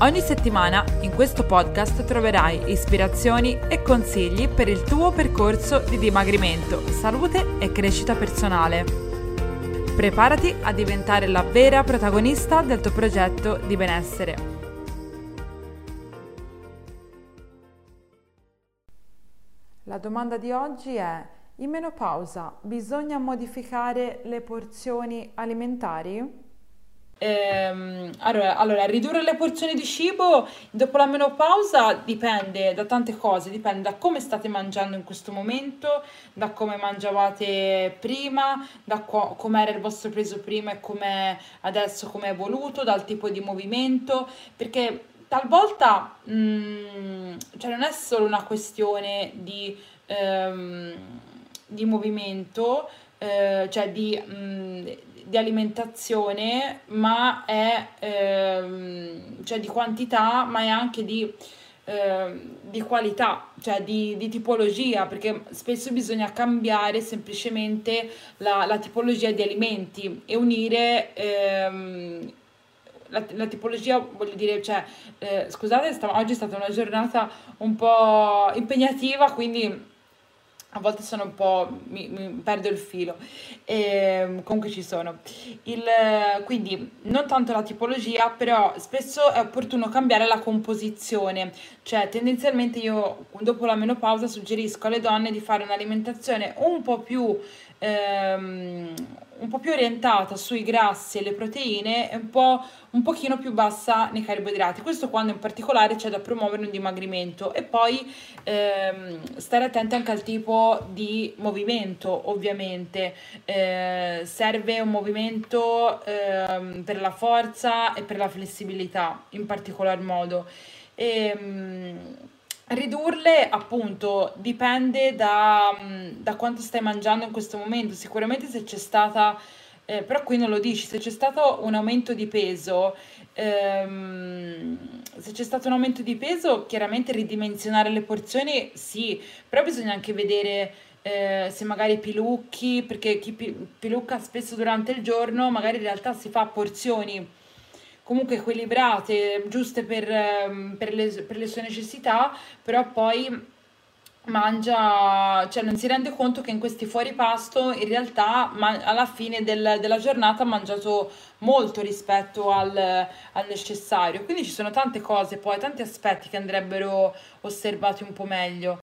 Ogni settimana in questo podcast troverai ispirazioni e consigli per il tuo percorso di dimagrimento, salute e crescita personale. Preparati a diventare la vera protagonista del tuo progetto di benessere. La domanda di oggi è, in menopausa bisogna modificare le porzioni alimentari? Ehm, allora, allora, ridurre le porzioni di cibo dopo la menopausa dipende da tante cose, dipende da come state mangiando in questo momento, da come mangiavate prima, da co- era il vostro peso prima e come adesso come è evoluto, dal tipo di movimento, perché talvolta mh, mm, cioè non è solo una questione di, ehm, di movimento, eh, cioè di, mh, mm, di alimentazione, ma è ehm, cioè di quantità, ma è anche di, eh, di qualità, cioè di, di, tipologia, perché spesso bisogna cambiare semplicemente la, la tipologia di alimenti e unire ehm, la, la, tipologia, voglio dire, cioè, eh, scusate, sta, oggi è stata una giornata un po' impegnativa, quindi a volte sono un po', mi, mi perdo il filo, e, ehm, comunque ci sono. Il, quindi non tanto la tipologia, però spesso è opportuno cambiare la composizione, cioè tendenzialmente io dopo la menopausa suggerisco alle donne di fare un'alimentazione un po' più ehm, un po' più orientata sui grassi e le proteine e un po' un pochino più bassa nei carboidrati. Questo quando in particolare c'è da promuovere un dimagrimento e poi ehm, stare attenti anche al tipo di movimento, ovviamente. Eh, serve un movimento ehm, per la forza e per la flessibilità in particolar modo. E, ehm, Ridurle appunto dipende da, da, quanto stai mangiando in questo momento. Sicuramente se c'è stata, eh, però qui non lo dici, se c'è stato un aumento di peso, ehm, se c'è stato un aumento di peso, chiaramente ridimensionare le porzioni sì, però bisogna anche vedere eh, se magari pilucchi, perché chi pilucca spesso durante il giorno magari in realtà si fa porzioni comunque equilibrate, giuste per, ehm, per, le, per le sue necessità, però poi mangia, cioè non si rende conto che in questi fuori pasto in realtà ma, alla fine del, della giornata ha mangiato molto rispetto al, al, necessario. Quindi ci sono tante cose, poi tanti aspetti che andrebbero osservati un po' meglio.